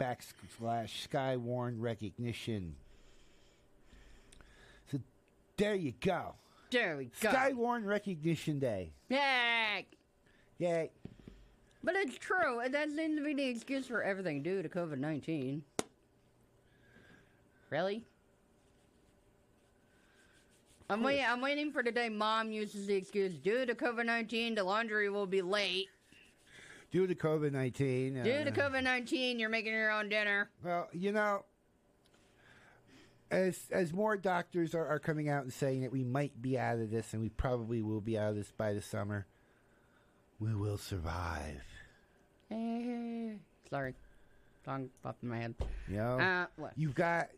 backslash Skywarn Recognition. So there you go. There we go. Skywarn Recognition Day. Yay! Yay. But it's true, and that seems to be the excuse for everything due to COVID 19. Really? I'm waiting. I'm waiting for the day Mom uses the excuse due to COVID nineteen. The laundry will be late. Due to COVID 19. Due to uh, COVID nineteen, you're making your own dinner. Well, you know, as as more doctors are, are coming out and saying that we might be out of this, and we probably will be out of this by the summer, we will survive. Eh, sorry, tongue popped in my head. You know, Uh, you've got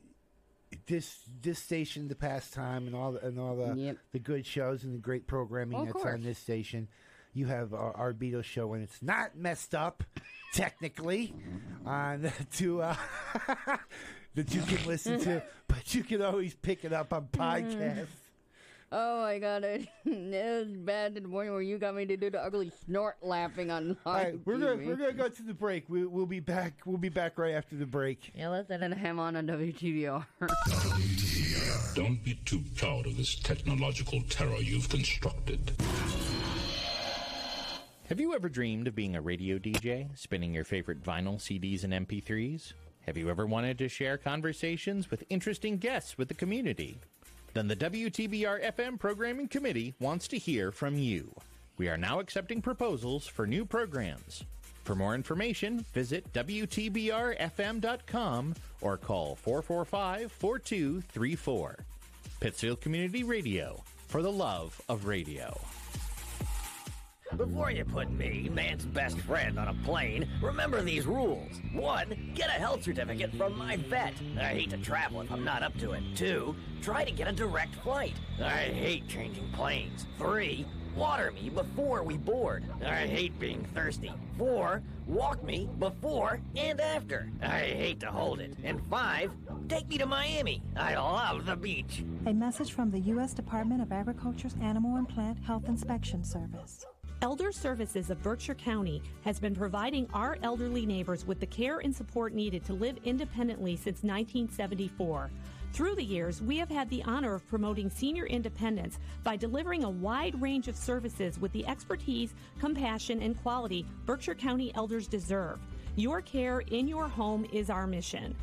this this station, the pastime, and all the, and all the Yep. the good shows and the great programming Of that's course. on this station. You have our, our Beatles show, and it's not messed up, technically, on to uh, that you can listen to, but you can always pick it up on mm. podcast. Oh my god, it, it was bad to the point where you got me to do the ugly snort laughing on live All right, we're gonna we're gonna go to the break. We, we'll be back. We'll be back right after the break. Yeah, listen to ham on a WTBR. Don't be too proud of this technological terror you've constructed. Have you ever dreamed of being a radio DJ, spinning your favorite vinyl, CDs, and MP3s? Have you ever wanted to share conversations with interesting guests with the community? Then the WTBR FM Programming Committee wants to hear from you. We are now accepting proposals for new programs. For more information, visit WTBRFM.com or call 445 4234. Pittsfield Community Radio, for the love of radio. Before you put me, man's best friend, on a plane, remember these rules. One, get a health certificate from my vet. I hate to travel if I'm not up to it. Two, try to get a direct flight. I hate changing planes. Three, water me before we board. I hate being thirsty. Four, walk me before and after. I hate to hold it. And five, take me to Miami. I love the beach. A message from the U.S. Department of Agriculture's Animal and Plant Health Inspection Service. Elder Services of Berkshire County has been providing our elderly neighbors with the care and support needed to live independently since 1974. Through the years, we have had the honor of promoting senior independence by delivering a wide range of services with the expertise, compassion, and quality Berkshire County elders deserve. Your care in your home is our mission.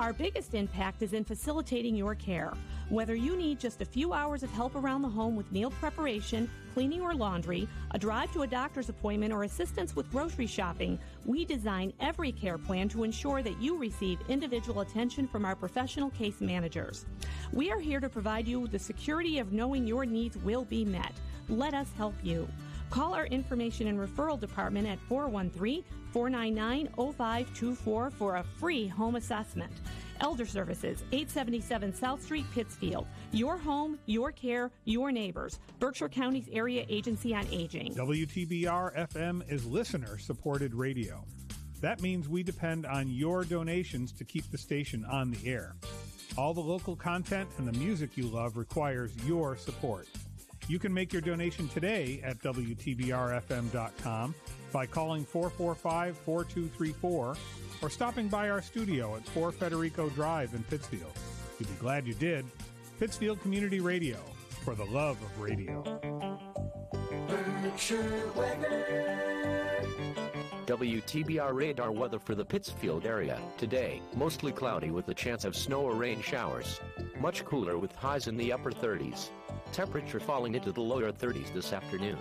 Our biggest impact is in facilitating your care. Whether you need just a few hours of help around the home with meal preparation, cleaning or laundry, a drive to a doctor's appointment, or assistance with grocery shopping, we design every care plan to ensure that you receive individual attention from our professional case managers. We are here to provide you with the security of knowing your needs will be met. Let us help you. Call our information and referral department at 413 499 0524 for a free home assessment. Elder Services, 877 South Street, Pittsfield. Your home, your care, your neighbors. Berkshire County's Area Agency on Aging. WTBR FM is listener supported radio. That means we depend on your donations to keep the station on the air. All the local content and the music you love requires your support. You can make your donation today at WTBRFM.com by calling 445 4234 or stopping by our studio at 4 Federico Drive in Pittsfield. You'd be glad you did. Pittsfield Community Radio, for the love of radio. WTBR radar weather for the Pittsfield area. Today, mostly cloudy with a chance of snow or rain showers. Much cooler with highs in the upper 30s. Temperature falling into the lower 30s this afternoon.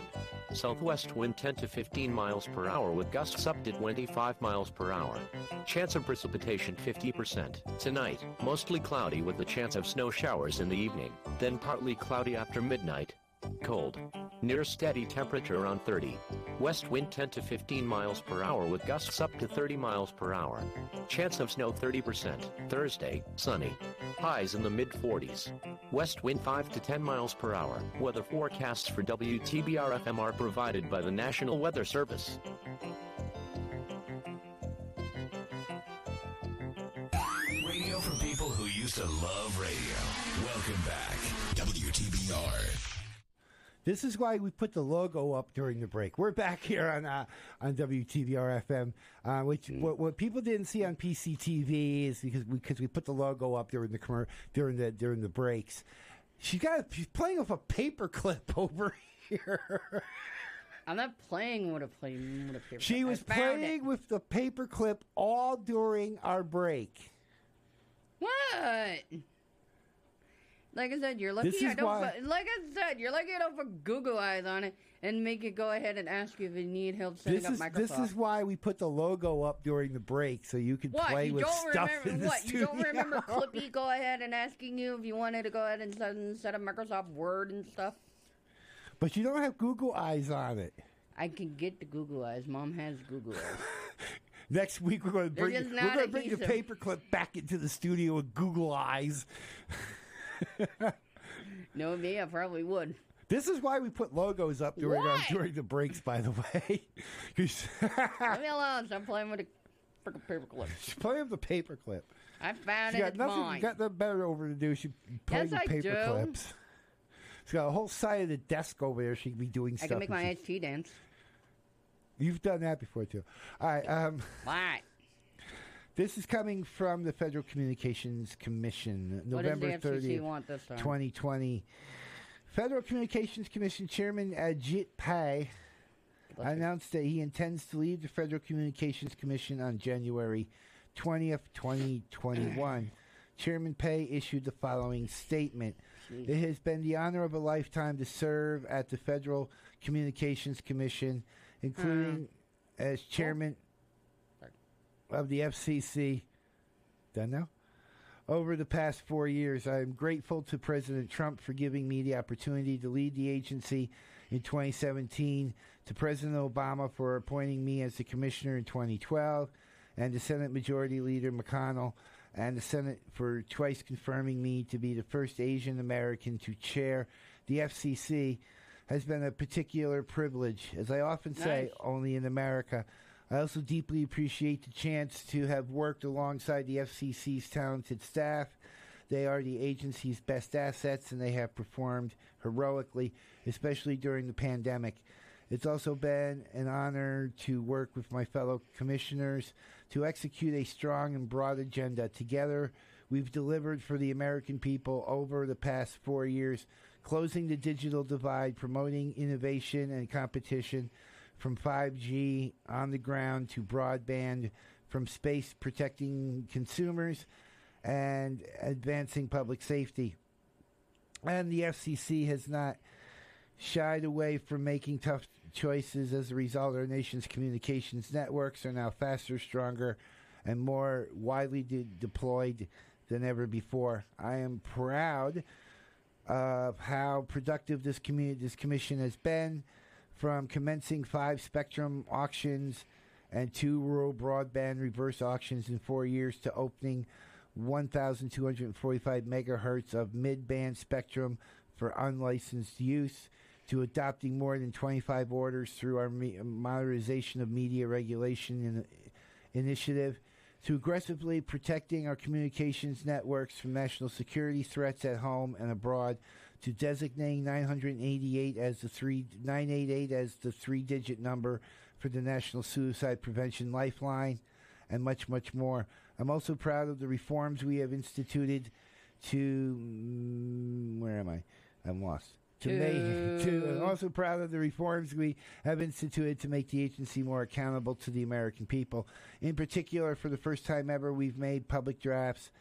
Southwest wind 10 to 15 miles per hour with gusts up to 25 miles per hour. Chance of precipitation 50%. Tonight, mostly cloudy with the chance of snow showers in the evening. Then partly cloudy after midnight. Cold. Near steady temperature around 30. West wind 10 to 15 miles per hour with gusts up to 30 miles per hour. Chance of snow 30%. Thursday, sunny. Highs in the mid 40s. West wind 5 to 10 miles per hour. Weather forecasts for WTBR FM are provided by the National Weather Service. Radio for people who used to love radio. Welcome back. WTBR. This is why we put the logo up during the break. We're back here on uh, on WTBR FM, uh, which what, what people didn't see on PCTV is because we because we put the logo up during the commer- during the during the breaks. She got she's playing with a paperclip over here. I'm not playing with a play with a paper. She was playing it. with the paperclip all during our break. What? Like I said, you're lucky I don't. why- put- like I said, you're lucky I don't put Google eyes on it and make it go ahead and ask you if you need help setting This up is Microsoft. this is why we put the logo up during the break so you could what play you with don't stuff remember? in the What you don't studio. remember? Clippy go ahead and asking you if you wanted to go ahead and set, and set up Microsoft Word and stuff. But you don't have Google eyes on it. I can get the Google eyes. Mom has Google eyes. Next week we're going to bring we're going to bring the paperclip back into the studio with Google eyes. No, me, I probably would. This is why we put logos up during our, during the breaks. By the way, Leave me alone. Stop playing with the freaking paperclip. She's playing with the paperclip. I found She it. got nothing. mine. Got nothing better over to do. She playing Yes, with I paper do. clips. She's got a whole side of the desk over there. She could be doing stuff. I can make my HT dance. You've done that before too. All right. Um, Why? This is coming from the Federal Communications Commission, What does the November FCC 30th, want this time? 2020. Federal Communications Commission Chairman Ajit Pai announced that he intends to leave the Federal Communications Commission on January 20th, 2021. Chairman Pai issued the following statement. It has been the honor of a lifetime to serve at the Federal Communications Commission, including hmm. as chairman of the FCC. Done now? Over the past four years, I am grateful to President Trump for giving me the opportunity to lead the agency in 2017, to President Obama for appointing me as the commissioner in 2012, and to Senate Majority Leader McConnell and the Senate for twice confirming me to be the first Asian American to chair the FCC has been a particular privilege. As I often say, Nice. only in America. I also deeply appreciate the chance to have worked alongside the FCC's talented staff. They are the agency's best assets and they have performed heroically, especially during the pandemic. It's also been an honor to work with my fellow commissioners to execute a strong and broad agenda. Together, we've delivered for the American people over the past four years, closing the digital divide, promoting innovation and competition, from 5G on the ground to broadband, from space protecting consumers and advancing public safety. And the FCC has not shied away from making tough choices as a result. Our nation's communications networks are now faster, stronger, and more widely de- deployed than ever before. I am proud of how productive this community, this commission has been, from commencing five spectrum auctions and two rural broadband reverse auctions in four years to opening 1,245 megahertz of mid-band spectrum for unlicensed use, to adopting more than 25 orders through our modernization of media regulation in- initiative, to aggressively protecting our communications networks from national security threats at home and abroad, to designating 988 as the three 988 as the three-digit number for the National Suicide Prevention Lifeline, and much, much more. I'm also proud of the reforms we have instituted to mm, where am I? I'm lost. To make, to, I'm also proud of the reforms we have instituted to make the agency more accountable to the American people. In particular, for the first time ever, we've made public drafts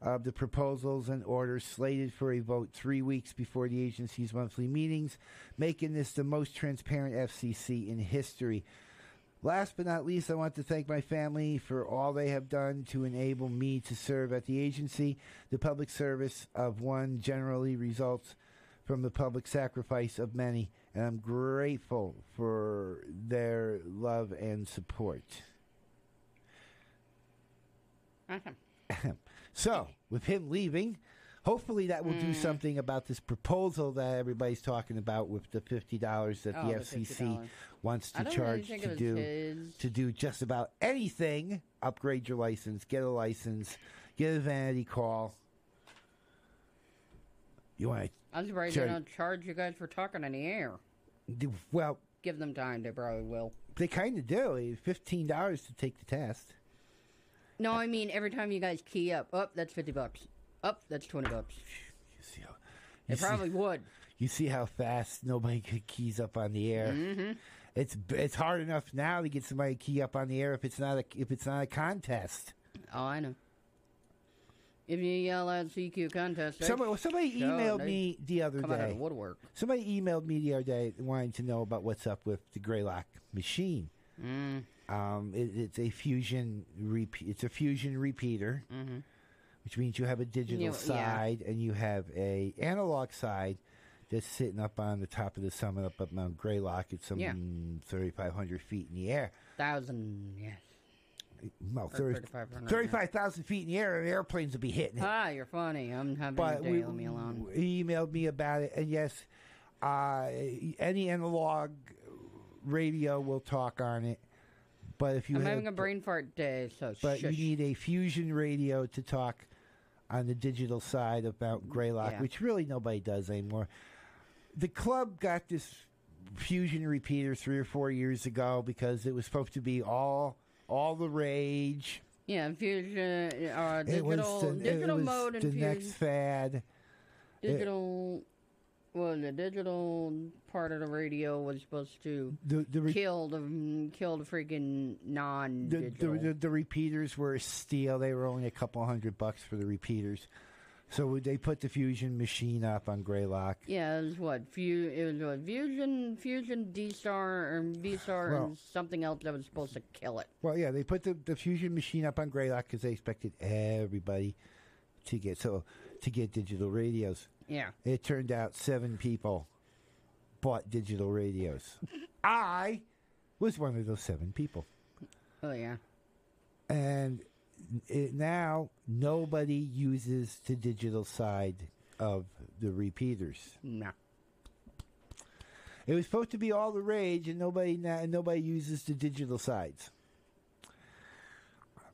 of the proposals and orders slated for a vote three weeks before the agency's monthly meetings, making this the most transparent FCC in history. Last but not least, I want to thank my family for all they have done to enable me to serve at the agency. The public service of one generally results from the public sacrifice of many, and I'm grateful for their love and support. Awesome. so, with him leaving, hopefully that will do Mm. something about this proposal that everybody's talking about with the fifty dollars that Oh, the the FCC $50. wants to don't really charge to do his. to do just about anything. Upgrade your license, get a license, get a vanity call. You want I'm surprised they don't charge you guys for talking in the air. Well, Give them time, they probably will. they kind of do. Fifteen dollars to take the test. No, I mean every time you guys key up, up that's fifty bucks. Up that's twenty bucks. You see They see- probably would. You see how fast nobody could keys up on the air. Mm-hmm. It's it's hard enough now to get somebody to key up on the air if it's not a if it's not a contest. Oh, I know. If you yell out CQ contest, Somebody somebody emailed they me the other come out of day. woodwork. Somebody emailed me the other day wanting to know about what's up with the Greylock machine. Mm. Um, it, it's a fusion repeat. It's a fusion repeater, Mhm. which means you have a digital You- yeah. side and you have a analog side that's sitting up on the top of the summit up at Mount Greylock. It's some Yeah. 3,500 feet in the air. Thousand, yes. No, Or 30 3,500, 35,000 feet in the air, and airplanes will be hitting it. Ah, you're funny. I'm having but a day. we, Leave me alone. he emailed me about it, and yes, uh, any analog radio will talk on it. But if you I'm have- having a brain fart day, so but shush. you need a fusion radio to talk on the digital side Mount Greylock, Yeah. which really nobody does anymore. The club got this fusion repeater three or four years ago because it was supposed to be all all the rage. Yeah, fusion, uh, it was digital, the, it digital was mode the and next fusion. fad. It- Digital, well, the digital part of the radio was supposed to The- the re- kill the mm, kill the freaking non-digital. the, the, the repeaters were a steal. They were only a couple hundred bucks for the repeaters. So they put the fusion machine up on Greylock. yeah, it was what fu- It was what fusion, fusion D star or V star Well- and something else that was supposed to kill it. Well, yeah, they put the, the fusion machine up on Greylock because they expected everybody to get so to get digital radios. Yeah. It turned out seven people bought digital radios. I was one of those seven people, Oh yeah. and it, now nobody uses the digital side of the repeaters. No. It was supposed to be all the rage, and nobody na- nobody uses the digital sides.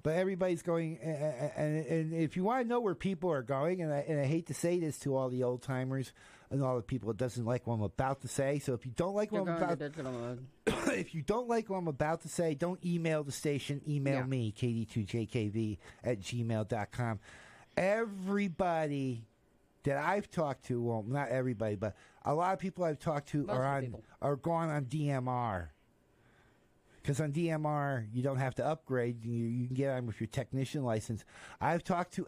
But everybody's going, a- a- and, and if you want to know where people are going, and I, and I hate to say this to all the old timers and all the people that doesn't like what I'm about to say. So if you don't like what I'm about, to if you don't like what I'm about to say, don't email the station. Email Yeah. me, KD2JKV at gmail.com. Everybody that I've talked to, well, not everybody, but a lot of people I've talked to Most are on people. are gone on DMR. Because on DMR, you don't have to upgrade. You, you can get on with your technician license. I've talked to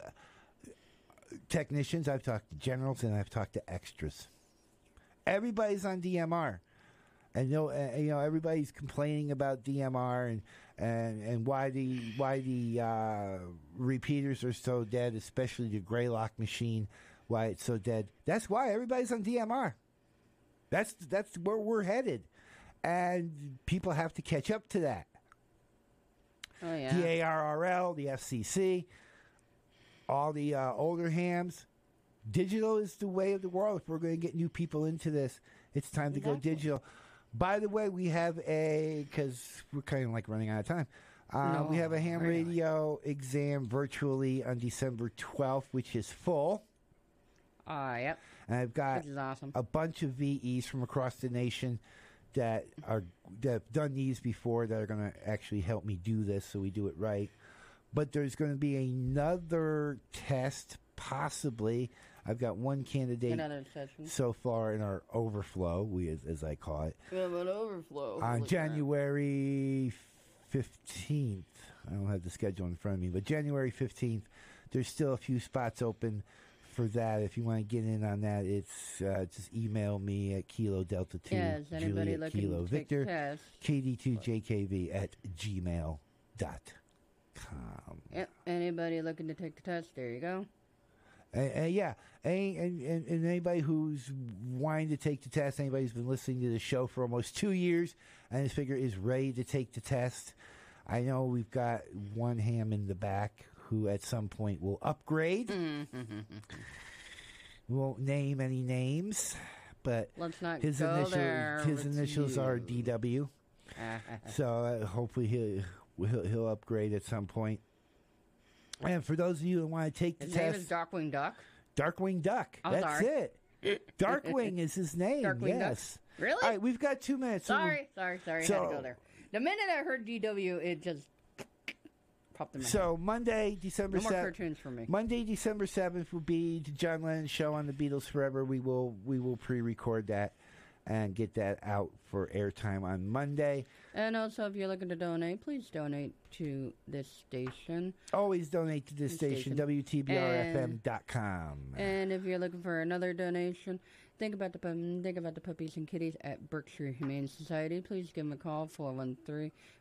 technicians, I've talked to generals, and I've talked to extras. Everybody's on DMR and you know, uh, you know, everybody's complaining about DMR and and and why the why the uh, repeaters are so dead, especially the Greylock machine, why it's so dead. That's why everybody's on DMR. That's that's where we're headed, and people have to catch up to that. Oh yeah. The ARRL, the FCC, all the uh, older hams. Digital is the way of the world. If we're going to get new people into this, it's time to go digital. By the way, we have a because we're kind of like running out of time. Uh, we have a ham really. radio exam virtually on December twelfth, which is full. Ah, yep. And I've got awesome. a bunch of VEs from across the nation that are that have done these before that are going to actually help me do this, so we do it right. But there's going to be another test, possibly. I've got one candidate so far in our overflow, we as, as I call it, We have an overflow. on Holy. January fifteenth. I don't have the schedule in front of me, but January fifteenth, there's still a few spots open for that. If you want to get in on that, it's uh, just email me at Kilo Delta Two Yeah, Juliet Kilo Victor? KD2JKV at gmail dot com. Yep. Anybody looking to take the test? There you go. And, and yeah, and, and, and anybody who's wanting to take the test, anybody who's been listening to the show for almost two years and his figure is ready to take the test. I know we've got one ham in the back who at some point will upgrade. We won't name any names, but Let's not his go initials there his initials are. DW. so uh, hopefully he'll, he'll he'll upgrade at some point. And for those of you who want to take the His name test, is Darkwing Duck. Darkwing Duck. Oh, That's sorry. it. Darkwing is his name. Darkwing Duck. yes. Really? All right, we've got two minutes. so Sorry, sorry, sorry. had to go there. The minute I heard DW, it just popped in my head. So Monday, December No more seventh. cartoons for me. Monday, December seventh will be the John Lennon show on the Beatles Forever. We will we will pre-record that and get that out for airtime on Monday. And also, if you're looking to donate, please donate to this station. Always donate to this This station, station. WTBRFM.com. And if you're looking for another donation, think about the think about the puppies and kitties at Berkshire Humane Society. Please give them a call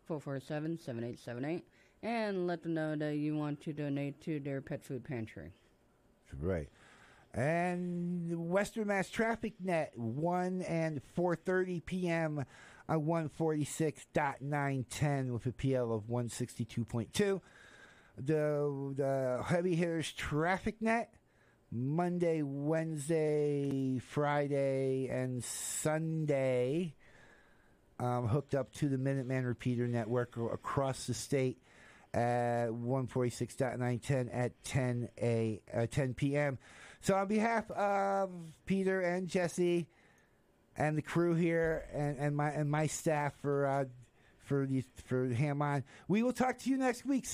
413-447-7878 and let them know that you want to donate to their pet food pantry. Right. And Western Mass Traffic Net, 1 and 4.30 p.m. on 146.910 with a PL of 162.2. The, the Heavy Hitters Traffic Net, Monday, Wednesday, Friday, and Sunday, um, hooked up to the Minuteman Repeater Network across the state at 146.910 at 10 a uh, 10 p.m. So on behalf of Peter and Jesse and the crew here and, and my and my staff for uh, for these for Ham on, we will talk to you next week.